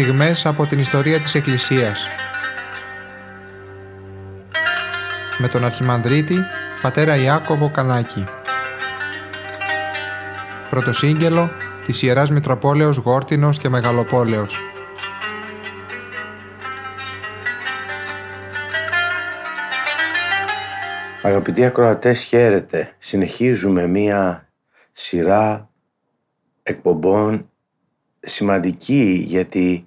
στιγμές από την ιστορία της Εκκλησίας. Με τον Αρχιμανδρίτη, πατέρα Ιάκωβο Κανάκη. Πρωτοσύγγελο της Ιεράς Μητροπόλεως Γόρτινος και Μεγαλοπόλεως. Αγαπητοί ακροατές, χαίρετε. Συνεχίζουμε μία σειρά εκπομπών σημαντική γιατί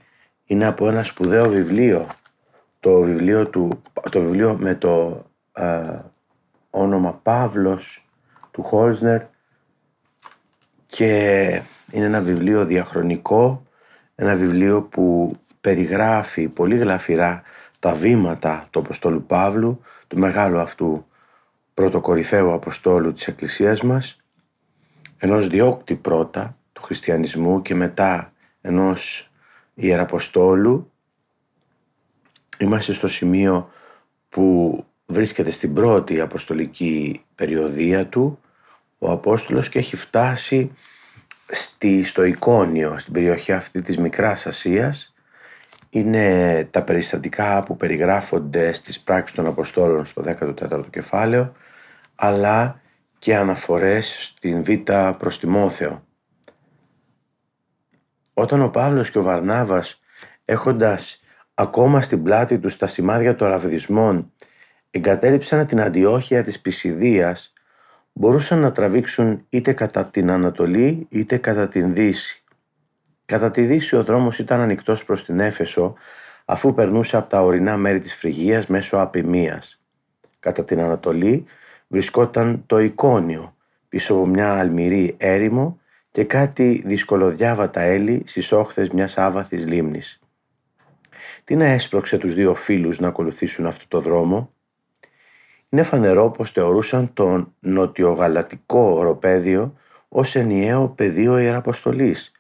είναι από ένα σπουδαίο βιβλίο. Το βιβλίο, του, το βιβλίο με το όνομα Παύλος του Χόλσνερ και είναι ένα βιβλίο διαχρονικό, ένα βιβλίο που περιγράφει πολύ γλαφυρά τα βήματα του Αποστόλου Παύλου, του μεγάλου αυτού πρωτοκορυφαίου Αποστόλου της Εκκλησίας μας, ενός διώκτη πρώτα του χριστιανισμού και μετά ενός Ιεραποστόλου. Είμαστε στο σημείο που βρίσκεται στην πρώτη αποστολική περιοδία του ο Απόστολος και έχει φτάσει στη, στο Εικόνιο, στην περιοχή αυτή της Μικράς Ασίας. Είναι τα περιστατικά που περιγράφονται στις πράξεις των Αποστόλων στο 14ο κεφάλαιο, αλλά και αναφορές στην Β' προς Τιμόθεο. Όταν ο Παύλος και ο Βαρνάβας έχοντας ακόμα στην πλάτη τους τα σημάδια των ραβδισμών εγκατέλειψαν την αντιόχεια της Πισιδίας μπορούσαν να τραβήξουν είτε κατά την Ανατολή είτε κατά την Δύση. Κατά τη Δύση ο δρόμος ήταν ανοιχτός προς την Έφεσο αφού περνούσε από τα ορεινά μέρη της Φρυγίας μέσω Απημίας. Κατά την Ανατολή βρισκόταν το Εικόνιο πίσω από μια αλμυρή έρημο και κάτι δυσκολοδιάβατα έλλη στις όχθες μιας άβαθης λίμνης. Τι να έσπρωξε τους δύο φίλους να ακολουθήσουν αυτό το δρόμο; Είναι φανερό πως θεωρούσαν τον νοτιογαλατικό οροπέδιο ως ενιαίο πεδίο ιεραποστολής,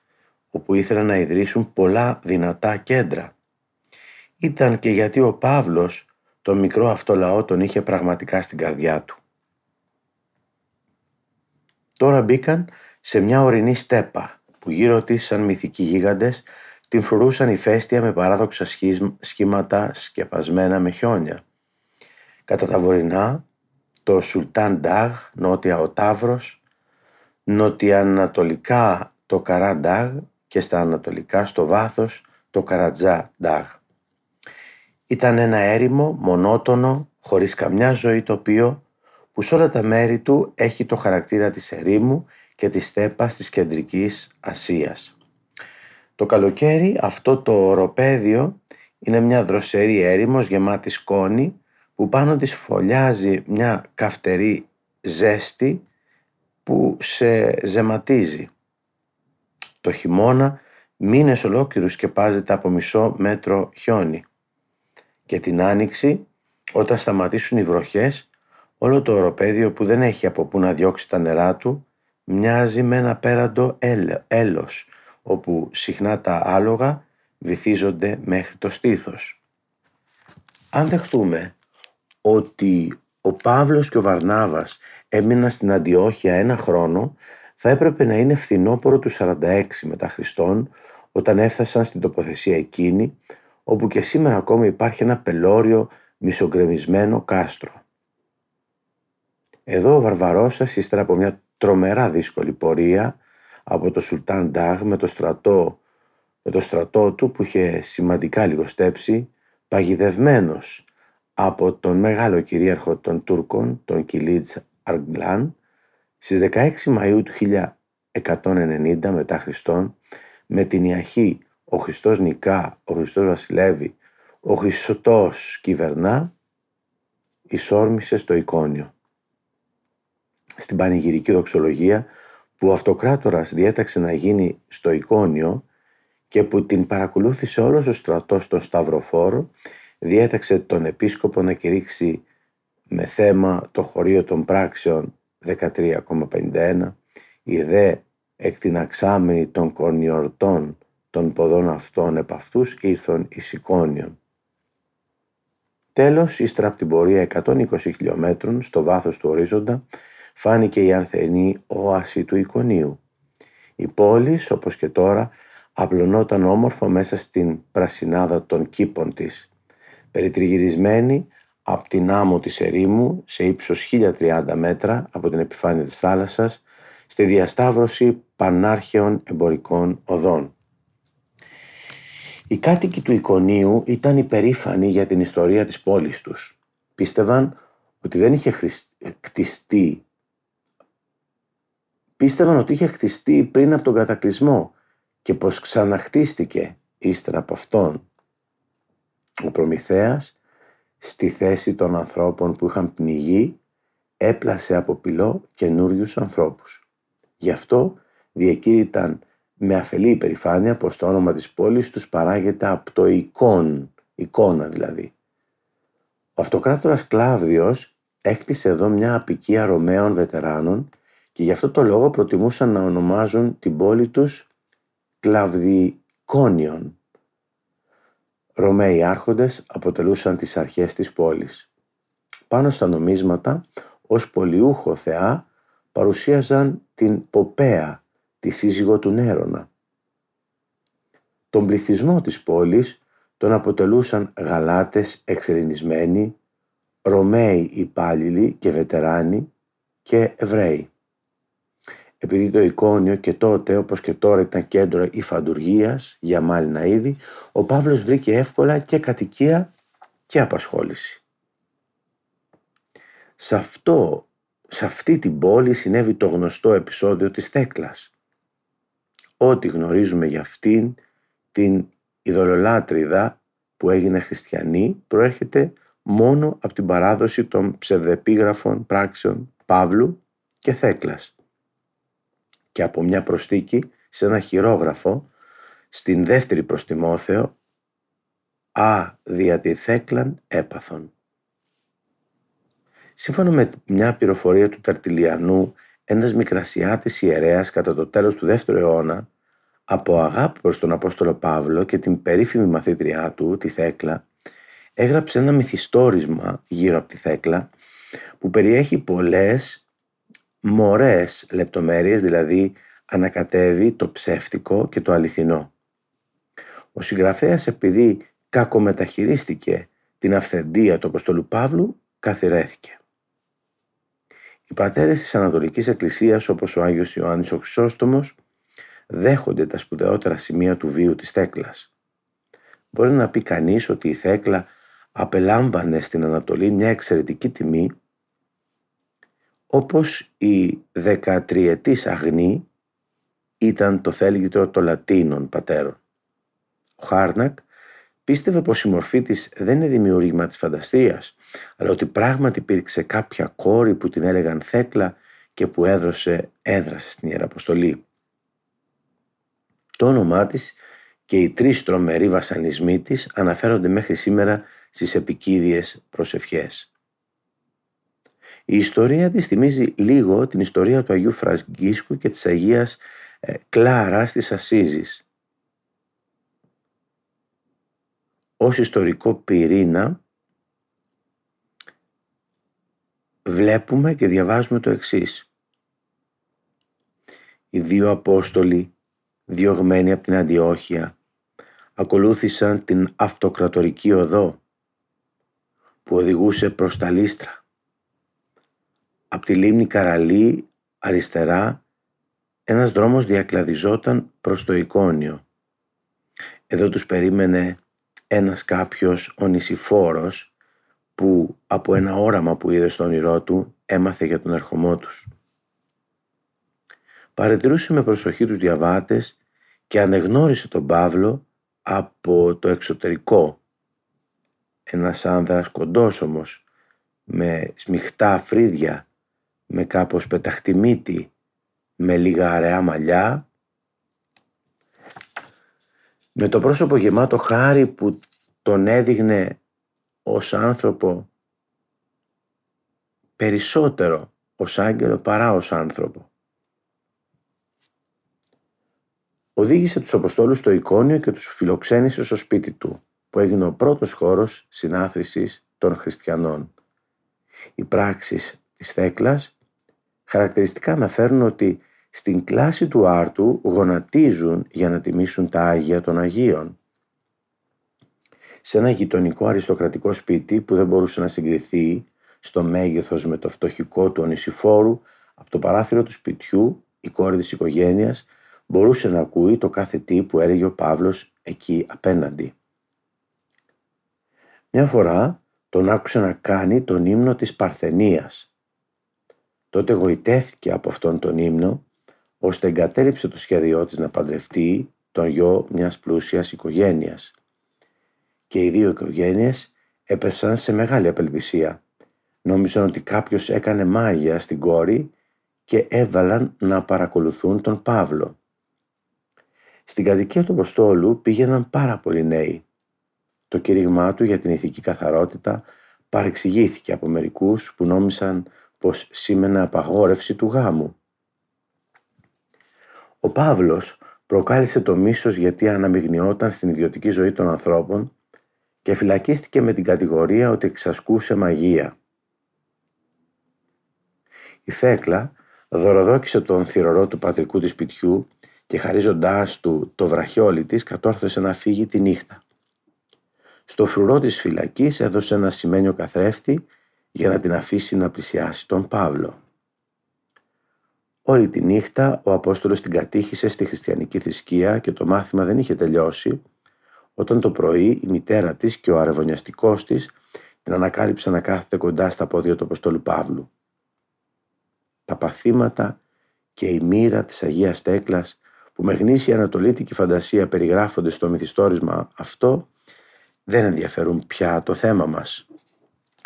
όπου ήθελαν να ιδρύσουν πολλά δυνατά κέντρα. Ήταν και γιατί ο Παύλος το μικρό αυτό λαό τον είχε πραγματικά στην καρδιά του. Τώρα μπήκαν σε μια ορεινή στέπα που γύρω της σαν μυθικοί γίγαντες την φρουρούσαν ηφαίστεια με παράδοξα σχήματα σκεπασμένα με χιόνια. Κατά τα βορεινά το Σουλτάν Ντάγ, νότια ο Ταύρος, νοτιοανατολικά το Καρά Ντάγ και στα ανατολικά στο βάθος το Καρατζά Ντάγ. Ήταν ένα έρημο, μονότονο, χωρίς καμιά ζωή τοπίο που σε όλα τα μέρη του έχει το χαρακτήρα της ερήμου και της στέπας της κεντρικής Ασίας. Το καλοκαίρι αυτό το οροπέδιο είναι μια δροσερή έρημος γεμάτη σκόνη που πάνω της φωλιάζει μια καυτερή ζέστη που σε ζεματίζει. Το χειμώνα μήνες ολόκληρους σκεπάζεται από μισό μέτρο χιόνι και την άνοιξη όταν σταματήσουν οι βροχές όλο το οροπέδιο που δεν έχει από πού να διώξει τα νερά του μοιάζει με ένα πέραντο έλος όπου συχνά τα άλογα βυθίζονται μέχρι το στήθος. Αν δεχτούμε ότι ο Παύλος και ο Βαρνάβας έμειναν στην Αντιόχεια ένα χρόνο, θα έπρεπε να είναι φθινόπωρο του 46 μετά Χριστόν, όταν έφτασαν στην τοποθεσία εκείνη, όπου και σήμερα ακόμα υπάρχει ένα πελώριο μισογκρεμισμένο κάστρο. Εδώ ο Βαρβαρώσας, ύστερα από μια τρομερά δύσκολη πορεία από το Σουλτάν Ντάγ με το στρατό, με το στρατό του που είχε σημαντικά λιγοστέψει, παγιδευμένος από τον μεγάλο κυρίαρχο των Τούρκων, τον Κιλίτς Αργκλάν, στις 16 Μαΐου του 1190 μετά Χριστόν, με την Ιαχή «Ο Χριστός νικά, ο Χριστός βασιλεύει, ο Χριστός κυβερνά», εισόρμησε στο εικόνιο. Στην πανηγυρική δοξολογία που ο αυτοκράτορας διέταξε να γίνει στο εικόνιο και που την παρακολούθησε όλος ο στρατός των Σταυροφόρων διέταξε τον επίσκοπο να κηρύξει με θέμα το χωρίο των πράξεων 13,51 η δε εκτιναξάμενη των κονιορτών των ποδών αυτών επ' αυτούς ήρθον εις εικόνιον. Τέλος, ύστερα από την πορεία 120 χιλιόμετρων στο βάθος του ορίζοντα, φάνηκε η ανθενή όαση του εικονίου. Η πόλη, όπως και τώρα, απλωνόταν όμορφο μέσα στην πρασινάδα των κήπων της, περιτριγυρισμένη από την άμμο της ερήμου σε ύψος 1030 μέτρα από την επιφάνεια της θάλασσας στη διασταύρωση πανάρχαιων εμπορικών οδών. Οι κάτοικοι του Ικονίου ήταν υπερήφανοι για την ιστορία της πόλης τους. Πίστευαν ότι δεν είχε κτιστεί πίστευαν ότι είχε χτιστεί πριν από τον κατακλυσμό και πως ξαναχτίστηκε ύστερα από αυτόν. Ο Προμηθέας στη θέση των ανθρώπων που είχαν πνιγεί έπλασε από πυλό καινούριους ανθρώπους. Γι' αυτό διακήρυταν με αφελή υπερηφάνεια πως το όνομα της πόλης τους παράγεται από το εικόν, εικόνα δηλαδή. Ο αυτοκράτορας Κλάβδιος έκτισε εδώ μια απικία Ρωμαίων βετεράνων και γι' αυτό το λόγο προτιμούσαν να ονομάζουν την πόλη τους Κλαβδικόνιον. Ρωμαίοι άρχοντες αποτελούσαν τις αρχές της πόλης. Πάνω στα νομίσματα, ως πολιούχο θεά, παρουσίαζαν την Ποπέα, τη σύζυγο του Νέρονα. Τον πληθυσμό της πόλης τον αποτελούσαν γαλάτες εξερινισμένοι, Ρωμαίοι υπάλληλοι και βετεράνοι και Εβραίοι. Επειδή το εικόνιο και τότε όπως και τώρα ήταν κέντρο υφαντουργίας για μάλινα είδη, ο Παύλος βρήκε εύκολα και κατοικία και απασχόληση. Σε, αυτό, σε αυτή την πόλη συνέβη το γνωστό επεισόδιο της Θέκλας. Ό,τι γνωρίζουμε για αυτήν την ειδωλολάτριδα που έγινε χριστιανή προέρχεται μόνο από την παράδοση των ψευδεπίγραφων πράξεων Παύλου και Θέκλας και από μια προστίκη σε ένα χειρόγραφο στην δεύτερη προς Τιμόθεο «Α, δια τη θέκλαν έπαθον». Σύμφωνα με μια πληροφορία του Ταρτιλιανού, ένας μικρασιάτης ιερέας κατά το τέλος του δεύτερου αιώνα, από αγάπη προς τον Απόστολο Παύλο και την περίφημη μαθήτριά του, τη Θέκλα, έγραψε ένα μυθιστόρισμα γύρω από τη Θέκλα που περιέχει πολλές μωρές λεπτομέρειες, δηλαδή ανακατεύει το ψεύτικο και το αληθινό. Ο συγγραφέας επειδή κακομεταχειρίστηκε την αυθεντία του Αποστολού Παύλου, καθυρέθηκε. Οι πατέρες της Ανατολικής Εκκλησίας όπως ο Άγιος Ιωάννης ο Χρυσόστομος δέχονται τα σπουδαιότερα σημεία του βίου της Θέκλας. Μπορεί να πει κανείς ότι η Θέκλα απελάμβανε στην Ανατολή μια εξαιρετική τιμή όπως η δεκατριετής αγνή ήταν το θέλγητρο των Λατίνων πατέρων. Ο Χάρνακ πίστευε πως η μορφή της δεν είναι δημιούργημα της φανταστίας, αλλά ότι πράγματι υπήρξε κάποια κόρη που την έλεγαν Θέκλα και που έδρωσε, έδρασε στην Ιεραποστολή. Το όνομά της και οι τρεις τρομεροί βασανισμοί της αναφέρονται μέχρι σήμερα στις επικίδιες προσευχές. Η ιστορία της θυμίζει λίγο την ιστορία του Αγίου Φραγκίσκου και της Αγίας ε, Κλάρας της Ασίζης. Ως ιστορικό πυρήνα βλέπουμε και διαβάζουμε το εξής. Οι δύο Απόστολοι, διωγμένοι από την Αντιόχεια, ακολούθησαν την αυτοκρατορική οδό που οδηγούσε προς τα Λίστρα από τη λίμνη Καραλή αριστερά ένας δρόμος διακλαδιζόταν προς το εικόνιο. Εδώ τους περίμενε ένας κάποιος ο νησιφόρος που από ένα όραμα που είδε στο όνειρό του έμαθε για τον ερχομό τους. Παρατηρούσε με προσοχή τους διαβάτες και ανεγνώρισε τον Παύλο από το εξωτερικό. Ένας άνδρας κοντός όμως, με σμιχτά φρύδια με κάπως πεταχτή μύτη, με λίγα αραιά μαλλιά, με το πρόσωπο γεμάτο χάρη που τον έδειχνε ως άνθρωπο περισσότερο ως άγγελο παρά ως άνθρωπο. Οδήγησε τους Αποστόλους στο εικόνιο και τους φιλοξένησε στο σπίτι του, που έγινε ο πρώτος χώρος συνάθρησης των χριστιανών. Οι πράξεις της Θέκλας χαρακτηριστικά αναφέρουν ότι στην κλάση του άρτου γονατίζουν για να τιμήσουν τα Άγια των Αγίων. Σε ένα γειτονικό αριστοκρατικό σπίτι που δεν μπορούσε να συγκριθεί στο μέγεθος με το φτωχικό του ονησιφόρου, από το παράθυρο του σπιτιού η κόρη της οικογένειας μπορούσε να ακούει το κάθε τι που έλεγε ο Παύλος εκεί απέναντι. Μια φορά τον άκουσε να κάνει τον ύμνο της Παρθενίας. Τότε γοητεύτηκε από αυτόν τον ύμνο, ώστε εγκατέλειψε το σχέδιό της να παντρευτεί τον γιο μιας πλούσιας οικογένειας. Και οι δύο οικογένειες έπεσαν σε μεγάλη απελπισία. Νόμιζαν ότι κάποιος έκανε μάγια στην κόρη και έβαλαν να παρακολουθούν τον Παύλο. Στην κατοικία του Αποστόλου πήγαιναν πάρα πολλοί νέοι. Το κήρυγμά του για την ηθική καθαρότητα παρεξηγήθηκε από μερικούς που νόμισαν πως σήμαινε απαγόρευση του γάμου. Ο Παύλος προκάλεσε το μίσος γιατί αναμειγνιόταν στην ιδιωτική ζωή των ανθρώπων και φυλακίστηκε με την κατηγορία ότι εξασκούσε μαγεία. Η Θέκλα δωροδόκησε τον θηρορό του πατρικού της σπιτιού και χαρίζοντάς του το βραχιόλι της κατόρθωσε να φύγει τη νύχτα. Στο φρουρό της φυλακής έδωσε ένα σημαίνιο καθρέφτη για να την αφήσει να πλησιάσει τον Παύλο. Όλη τη νύχτα ο Απόστολος την κατήχησε στη χριστιανική θρησκεία και το μάθημα δεν είχε τελειώσει όταν το πρωί η μητέρα της και ο αρεβωνιαστικός της την ανακάλυψαν να κάθεται κοντά στα πόδια του Αποστόλου Παύλου. Τα παθήματα και η μοίρα της Αγίας Τέκλας που με γνήσια ανατολίτικη φαντασία περιγράφονται στο μυθιστόρημα αυτό δεν ενδιαφέρουν πια το θέμα μας.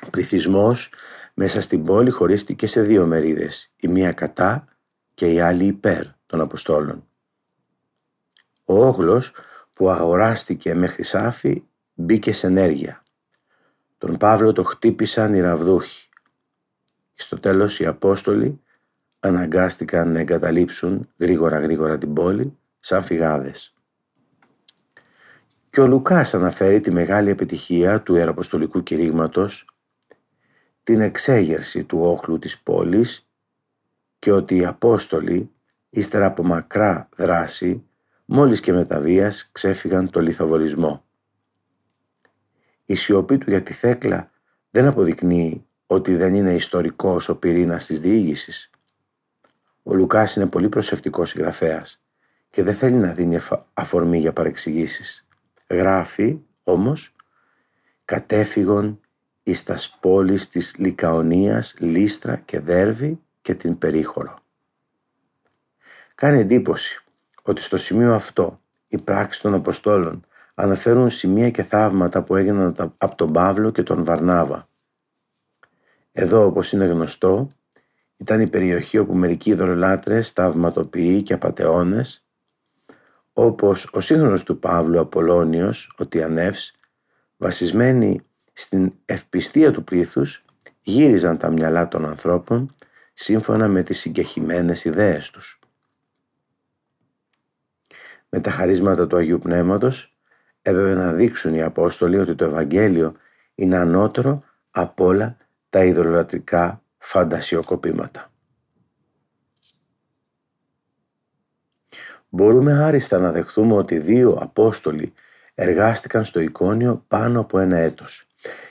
Ο πληθυσμός μέσα στην πόλη χωρίστηκε σε δύο μερίδες, η μία κατά και η άλλη υπέρ των Αποστόλων. Ο Όγλος που αγοράστηκε με χρυσάφι μπήκε σε ενέργεια. Τον Παύλο το χτύπησαν οι ραβδούχοι. Στο τέλος οι Απόστολοι αναγκάστηκαν να εγκαταλείψουν γρήγορα γρήγορα την πόλη σαν φυγάδες. Και ο Λουκάς αναφέρει τη μεγάλη επιτυχία του Ιεραποστολικού κηρύγματος, την εξέγερση του όχλου της πόλης και ότι οι Απόστολοι, ύστερα από μακρά δράση, μόλις και μεταβίας ξέφυγαν το λιθοβολισμό. Η σιωπή του για τη Θέκλα δεν αποδεικνύει ότι δεν είναι ιστορικός ο πυρήνας της διήγησης. Ο Λουκάς είναι πολύ προσεκτικός συγγραφέας και δεν θέλει να δίνει αφορμή για παρεξηγήσεις. Γράφει όμως «Κατέφυγον εις τας πόλεις της Λικαονίας, Λίστρα και Δέρβη και την Περίχωρο». Κάνει εντύπωση ότι στο σημείο αυτό οι πράξεις των Αποστόλων αναφέρουν σημεία και θαύματα που έγιναν από τον Παύλο και τον Βαρνάβα. Εδώ όπως είναι γνωστό ήταν η περιοχή όπου μερικοί ειδωλολάτρες, ταυματοποιοί και απατεώνες, όπως ο σύγχρονος του Παύλου Απολώνιος, ο Τιανεύς, βασισμένοι στην ευπιστία του πλήθους, γύριζαν τα μυαλά των ανθρώπων σύμφωνα με τις συγκεχημένες ιδέες τους. Με τα χαρίσματα του Αγίου Πνεύματος έπρεπε να δείξουν οι Απόστολοι ότι το Ευαγγέλιο είναι ανώτερο από όλα τα ειδωλολατρικά φαντασιοκοπήματα. Μπορούμε άριστα να δεχθούμε ότι δύο Απόστολοι εργάστηκαν στο εικόνιο πάνω από ένα έτος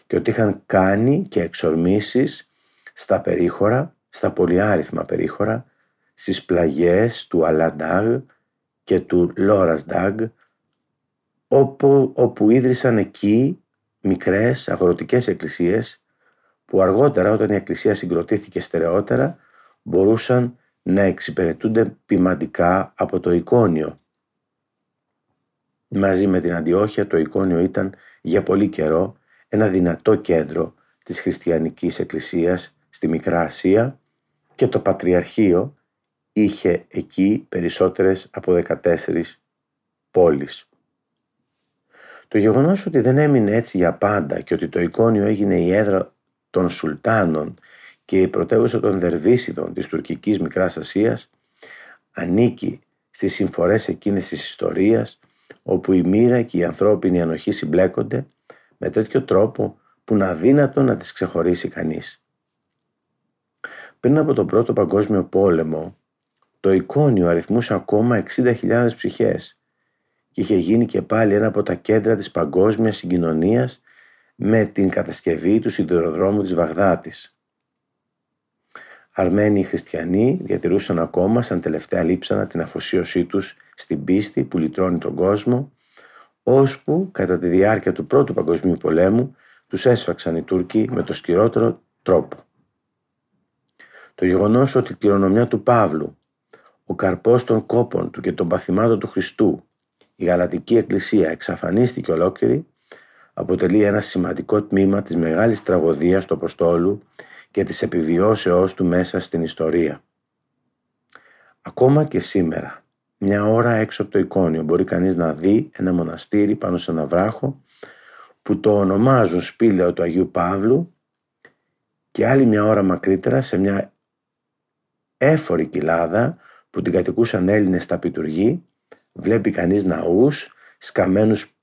και ότι είχαν κάνει και εξορμήσεις στα περίχωρα, στα πολυάριθμα περίχωρα, στις πλαγιές του Αλαντάγ και του Λόρασντάγ, όπου, όπου ίδρυσαν εκεί μικρές αγροτικές εκκλησίες που αργότερα όταν η Εκκλησία συγκροτήθηκε στερεότερα μπορούσαν να εξυπηρετούνται ποιμαντικά από το εικόνιο. Μαζί με την Αντιόχεια το εικόνιο ήταν για πολύ καιρό ένα δυνατό κέντρο της χριστιανικής εκκλησίας στη Μικρά Ασία και το Πατριαρχείο είχε εκεί περισσότερες από 14 πόλεις. Το γεγονός ότι δεν έμεινε έτσι για πάντα και ότι το εικόνιο έγινε η έδρα των Σουλτάνων και η πρωτεύουσα των Δερβίσιδων της τουρκικής Μικράς Ασίας ανήκει στις συμφορές εκείνες της ιστορίας όπου η μοίρα και η ανθρώπινη ανοχή συμπλέκονται με τέτοιο τρόπο που είναι αδύνατο να τις ξεχωρίσει κανείς. Πριν από τον Πρώτο Παγκόσμιο Πόλεμο, το εικόνιο αριθμούσε ακόμα 60.000 ψυχές και είχε γίνει και πάλι ένα από τα κέντρα της παγκόσμιας συγκοινωνίας με την κατασκευή του σιδηροδρόμου της Βαγδάτης. Αρμένοι χριστιανοί διατηρούσαν ακόμα σαν τελευταία λείψανα την αφοσίωσή τους στην πίστη που λυτρώνει τον κόσμο, ώσπου κατά τη διάρκεια του Πρώτου Παγκοσμίου Πολέμου τους έσφαξαν οι Τούρκοι με το σκυρότερο τρόπο. Το γεγονός ότι η κληρονομιά του Παύλου, ο καρπός των κόπων του και των παθημάτων του Χριστού, η Γαλατική Εκκλησία εξαφανίστηκε ολόκληρη, αποτελεί ένα σημαντικό τμήμα της μεγάλης τραγωδίας του Αποστόλου και της επιβιώσεώς του μέσα στην ιστορία. Ακόμα και σήμερα, μια ώρα έξω από το εικόνιο μπορεί κανείς να δει ένα μοναστήρι πάνω σε ένα βράχο που το ονομάζουν σπήλαιο του Αγίου Παύλου και άλλη μια ώρα μακρύτερα σε μια έφορη κοιλάδα που την κατοικούσαν Έλληνες στα πιτουργή βλέπει κανείς ναούς σκαμμένους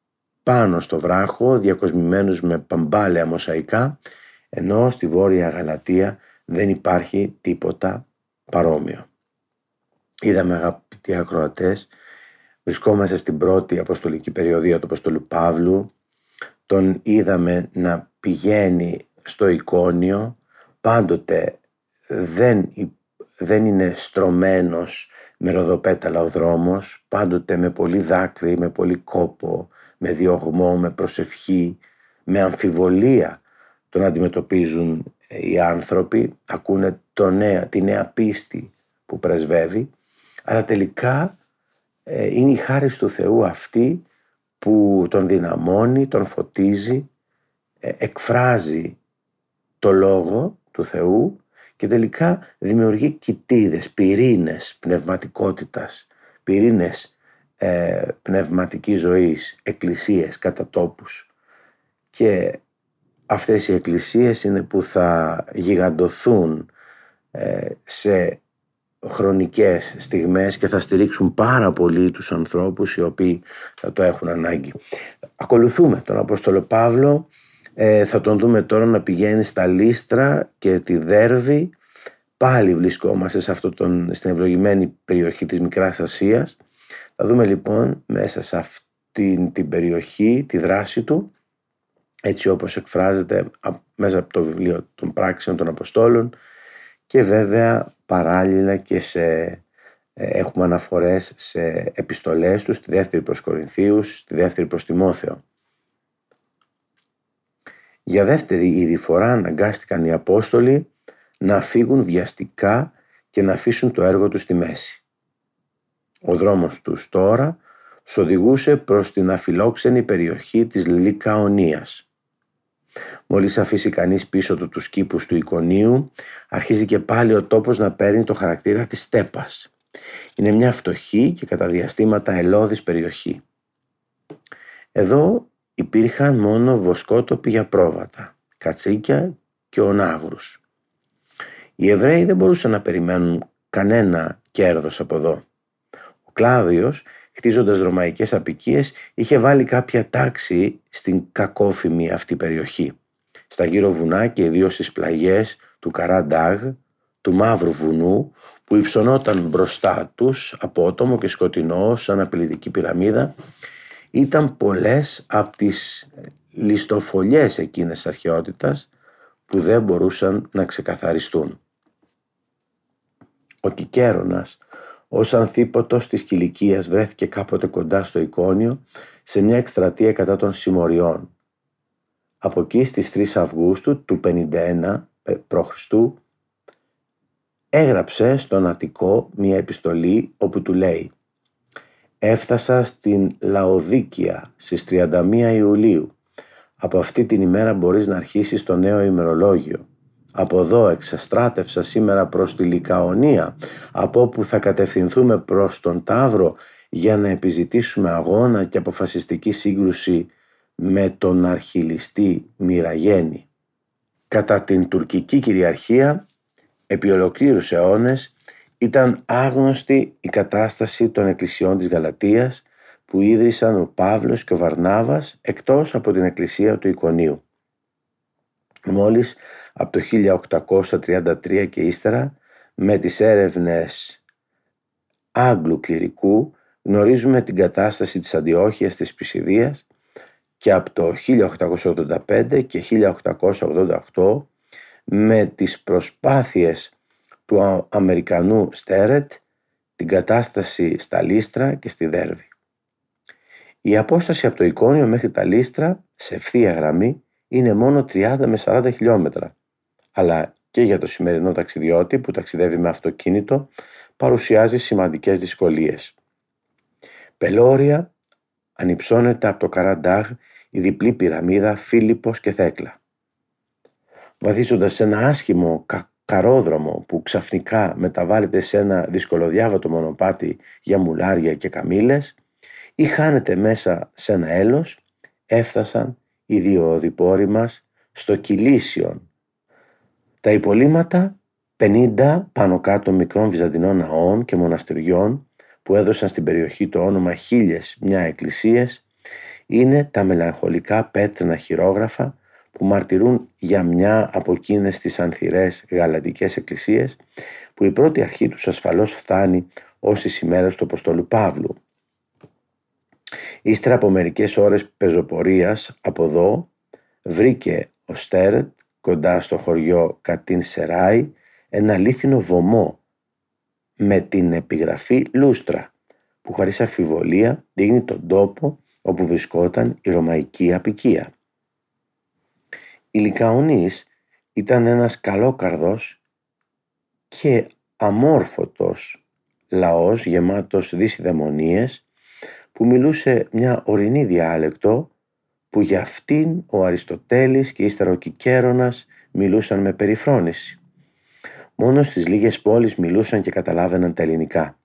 πάνω στο βράχο διακοσμημένους με παμπάλαια μοσαϊκά ενώ στη Βόρεια Γαλατεία δεν υπάρχει τίποτα παρόμοιο. Είδαμε αγαπητοί ακροατές, βρισκόμαστε στην πρώτη αποστολική περιοδία του Αποστολού Παύλου, τον είδαμε να πηγαίνει στο εικόνιο, πάντοτε δεν, δεν είναι στρωμένος με ροδοπέταλα ο δρόμος, πάντοτε με πολύ δάκρυ, με πολύ κόπο, με διωγμό, με προσευχή, με αμφιβολία τον αντιμετωπίζουν οι άνθρωποι, ακούνε το νέα, τη νέα πίστη που πρεσβεύει, αλλά τελικά ε, είναι η χάρη του Θεού αυτή που τον δυναμώνει, τον φωτίζει, ε, εκφράζει το λόγο του Θεού και τελικά δημιουργεί κοιτίδες, πυρήνες πνευματικότητας, πυρήνες ε, πνευματικής ζωής, εκκλησίες, κατατόπους. Και αυτές οι εκκλησίες είναι που θα γιγαντωθούν ε, σε χρονικές στιγμές και θα στηρίξουν πάρα πολύ τους ανθρώπους οι οποίοι θα το έχουν ανάγκη. Ακολουθούμε τον Απόστολο Παύλο, ε, θα τον δούμε τώρα να πηγαίνει στα Λίστρα και τη Δέρβη, πάλι βρισκόμαστε σε αυτό τον, στην ευλογημένη περιοχή της Μικράς Ασίας. Θα δούμε λοιπόν μέσα σε αυτή την περιοχή τη δράση του, έτσι όπως εκφράζεται μέσα από το βιβλίο των πράξεων των Αποστόλων και βέβαια παράλληλα και σε, ε, έχουμε αναφορές σε επιστολές τους, στη δεύτερη προς Κορινθίους, στη δεύτερη προς Τιμόθεο. Για δεύτερη ήδη φορά αναγκάστηκαν οι Απόστολοι να φύγουν βιαστικά και να αφήσουν το έργο τους στη μέση. Ο δρόμος τους τώρα τους οδηγούσε προς την αφιλόξενη περιοχή της Λικαονίας. Μόλις αφήσει κανείς πίσω του τους κήπους του εικονίου, αρχίζει και πάλι ο τόπος να παίρνει το χαρακτήρα της στέπας. Είναι μια φτωχή και κατά διαστήματα ελώδης περιοχή. Εδώ υπήρχαν μόνο βοσκότοποι για πρόβατα, κατσίκια και ονάγρους. Οι Εβραίοι δεν μπορούσαν να περιμένουν κανένα κέρδος από εδώ. Ο Κλάδιος, χτίζοντας ρωμαϊκές απικίες, είχε βάλει κάποια τάξη στην κακόφημη αυτή περιοχή. Στα γύρω βουνά και ιδίως στις πλαγιές του Καραντάγ, του Μαύρου Βουνού, που υψωνόταν μπροστά τους, απότομο και σκοτεινό σαν απειλητική πυραμίδα, ήταν πολλές από τις ληστοφολιές εκείνες αρχαιότητας που δεν μπορούσαν να ξεκαθαριστούν. Ο Κικέρονας, ως ανθίποτος της Κιλικίας βρέθηκε κάποτε κοντά στο εικόνιο σε μια εκστρατεία κατά των συμμοριών. Από εκεί στις 3 Αυγούστου του 51 π.Χ. έγραψε στον Αττικό μια επιστολή όπου του λέει Έφτασα στην Λαοδίκια στις 31 Ιουλίου. Από αυτή την ημέρα μπορείς να αρχίσεις το νέο ημερολόγιο. Από εδώ εξαστράτευσα σήμερα προς τη Λικαονία, από όπου θα κατευθυνθούμε προς τον Ταύρο για να επιζητήσουμε αγώνα και αποφασιστική σύγκρουση με τον αρχιλιστή Μοιραγένη. Κατά την τουρκική κυριαρχία, επί ολοκλήρους αιώνες, ήταν άγνωστη η κατάσταση των εκκλησιών της Γαλατίας που ίδρυσαν ο Παύλος και ο Βαρνάβας εκτός από την εκκλησία του Ικονίου. Μόλις από το 1833 και ύστερα με τις έρευνες Άγγλου κληρικού γνωρίζουμε την κατάσταση της Αντιόχειας της Πισιδίας και από το 1885 και 1888 με τις προσπάθειες του Αμερικανού Στέρετ την κατάσταση στα Λίστρα και στη Δέρβη. Η απόσταση από το εικόνιο μέχρι τα Λίστρα σε ευθεία γραμμή είναι μόνο 30 με 40 χιλιόμετρα, αλλά και για το σημερινό ταξιδιώτη που ταξιδεύει με αυτοκίνητο παρουσιάζει σημαντικές δυσκολίες. Πελώρια ανυψώνεται από το Καραντάγ η διπλή πυραμίδα Φίλιππος και Θέκλα. Βαδίζοντας σε ένα άσχημο καρόδρομο που ξαφνικά μεταβάλλεται σε ένα δυσκολοδιάβατο μονοπάτι για μουλάρια και καμήλες ή χάνεται μέσα σε ένα έλος, έφτασαν οι δύο οδηπόροι μας στο Κιλίσιον. Τα υπολείμματα 50 πάνω κάτω μικρών βυζαντινών ναών και μοναστηριών που έδωσαν στην περιοχή το όνομα χίλιες μια εκκλησίες είναι τα μελαγχολικά πέτρινα χειρόγραφα που μαρτυρούν για μια από εκείνες τις ανθυρές γαλατικές εκκλησίες που η πρώτη αρχή τους ασφαλώς φτάνει ως τις ημέρες του Αποστολού Παύλου. Ύστερα από μερικές ώρες πεζοπορίας από εδώ βρήκε ο Στέρετ κοντά στο χωριό Κατίν Σεράι ένα λίθινο βωμό με την επιγραφή Λούστρα που χωρίς αφιβολία δείχνει τον τόπο όπου βρισκόταν η ρωμαϊκή απικία. Η Λικαονής ήταν ένας καλόκαρδος και αμόρφωτος λαός γεμάτος δυσιδαιμονίες που μιλούσε μια ορεινή διάλεκτο που για αυτήν ο Αριστοτέλης και ύστερα ο Κικέρονας μιλούσαν με περιφρόνηση. Μόνο στις λίγες πόλεις μιλούσαν και καταλάβαιναν τα ελληνικά.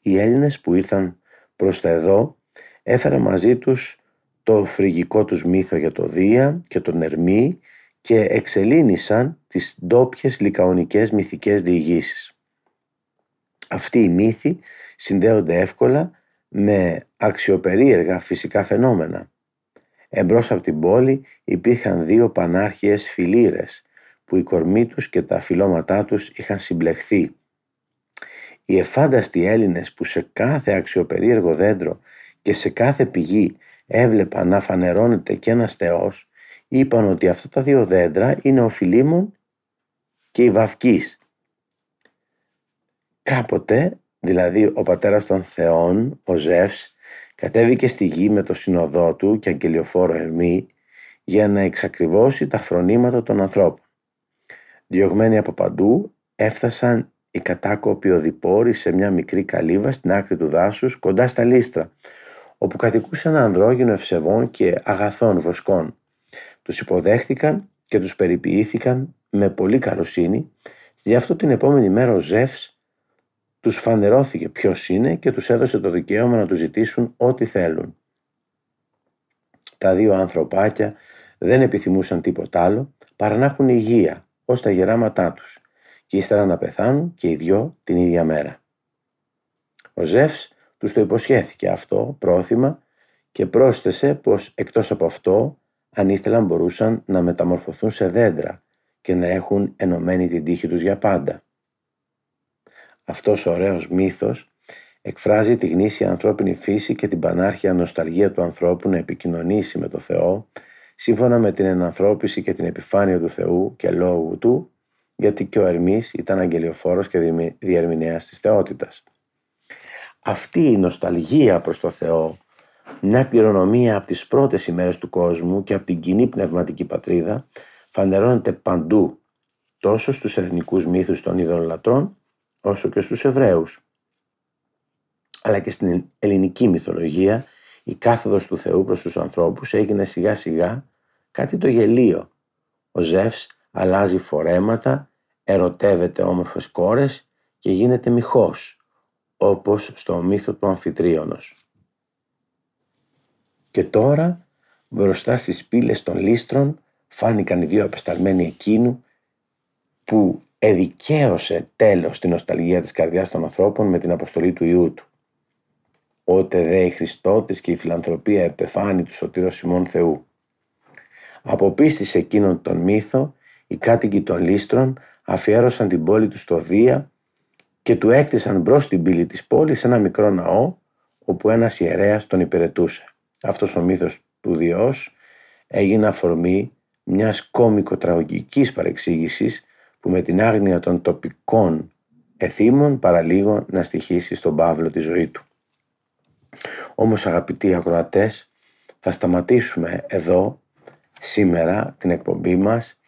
Οι Έλληνες που ήρθαν προς τα εδώ έφεραν μαζί τους το φρυγικό τους μύθο για το Δία και τον Ερμή και εξελίνησαν τις ντόπιες λικαονικές μυθικές διηγήσεις. Αυτοί οι μύθοι συνδέονται εύκολα με αξιοπερίεργα φυσικά φαινόμενα. Εμπρός από την πόλη υπήρχαν δύο πανάρχιες φιλήρες που οι κορμοί τους και τα φυλώματά τους είχαν συμπλεχθεί. Οι εφάνταστοι Έλληνες που σε κάθε αξιοπερίεργο δέντρο και σε κάθε πηγή έβλεπαν να φανερώνεται και ένας θεός, είπαν ότι αυτά τα δύο δέντρα είναι ο Φιλίμων και η Βαυκής. Κάποτε, δηλαδή ο πατέρας των θεών, ο Ζεύς, κατέβηκε στη γη με το συνοδό του και αγγελιοφόρο Ερμή για να εξακριβώσει τα φρονήματα των ανθρώπων. Διωγμένοι από παντού έφτασαν οι κατάκοποι οδηπόροι σε μια μικρή καλύβα στην άκρη του δάσους κοντά στα λίστρα όπου κατοικούσε ένα ανδρόγυνο ευσεβών και αγαθών βοσκών. Τους υποδέχτηκαν και τους περιποιήθηκαν με πολύ καλοσύνη, γι' αυτό την επόμενη μέρα ο Ζεύς τους φανερώθηκε ποιος είναι και τους έδωσε το δικαίωμα να τους ζητήσουν ό,τι θέλουν. Τα δύο ανθρωπάκια δεν επιθυμούσαν τίποτα άλλο παρά να έχουν υγεία ως τα γεράματά τους και ύστερα να πεθάνουν και οι δυο την ίδια μέρα. Ο Ζεύς τους το υποσχέθηκε αυτό πρόθυμα και πρόσθεσε πως εκτός από αυτό αν ήθελαν μπορούσαν να μεταμορφωθούν σε δέντρα και να έχουν ενωμένη την τύχη τους για πάντα. Αυτός ο ωραίος μύθος εκφράζει τη γνήσια ανθρώπινη φύση και την πανάρχια νοσταλγία του ανθρώπου να επικοινωνήσει με το Θεό σύμφωνα με την ενανθρώπιση και την επιφάνεια του Θεού και λόγου του γιατί και ο Ερμής ήταν αγγελιοφόρος και διερμηνέας της θεότητας. Αυτή η νοσταλγία προς το Θεό, μια κληρονομία από τις πρώτες ημέρες του κόσμου και από την κοινή πνευματική πατρίδα, φανερώνεται παντού, τόσο στους εθνικούς μύθους των ειδωλολατρών, όσο και στους Εβραίους. Αλλά και στην ελληνική μυθολογία, η κάθοδος του Θεού προς τους ανθρώπους έγινε σιγά σιγά κάτι το γελίο. Ο Ζεύς αλλάζει φορέματα, ερωτεύεται όμορφες κόρες και γίνεται μυχός όπως στο μύθο του Αμφιτρίωνος. Και τώρα μπροστά στις πύλες των λίστρων φάνηκαν οι δύο απεσταλμένοι εκείνου που εδικαίωσε τέλος την νοσταλγία της καρδιάς των ανθρώπων με την αποστολή του Ιού του. Ότε δε η Χριστότης και η φιλανθρωπία επεφάνει του σωτήρος Σιμών Θεού. Από πίστη σε εκείνον τον μύθο, οι κάτοικοι των λίστρων αφιέρωσαν την πόλη τους στο Δία και του έκτισαν μπρος στην πύλη της πόλης ένα μικρό ναό όπου ένας ιερέας τον υπηρετούσε. Αυτός ο μύθος του Διός έγινε αφορμή μιας κόμικο-τραγωγικής παρεξήγησης που με την άγνοια των τοπικών εθήμων παραλίγο να στοιχήσει στον Παύλο τη ζωή του. Όμως αγαπητοί ακροατές, θα σταματήσουμε εδώ σήμερα την εκπομπή μας.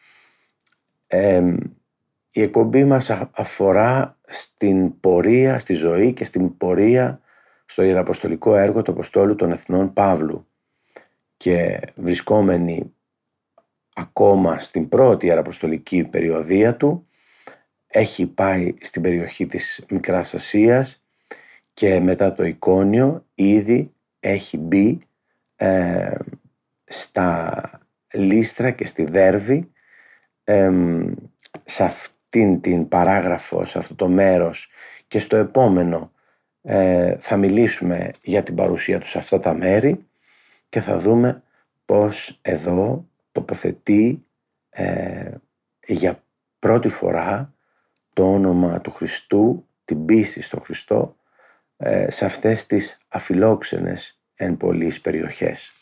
η εκπομπή μας αφορά στην πορεία, στη ζωή και στην πορεία στο Ιεραποστολικό έργο του Αποστόλου των Εθνών Παύλου και βρισκόμενοι ακόμα στην πρώτη Ιεραποστολική περιοδία του έχει πάει στην περιοχή της Μικράς Ασίας και μετά το εικόνιο ήδη έχει μπει ε, στα Λίστρα και στη Δέρβη. Σε αυτήν την παράγραφο, σε αυτό το μέρος και στο επόμενο ε, θα μιλήσουμε για την παρουσία τους σε αυτά τα μέρη και θα δούμε πως εδώ τοποθετεί ε, για πρώτη φορά το όνομα του Χριστού, την πίστη στο Χριστό ε, σε αυτές τις αφιλόξενες εν πολλής περιοχές.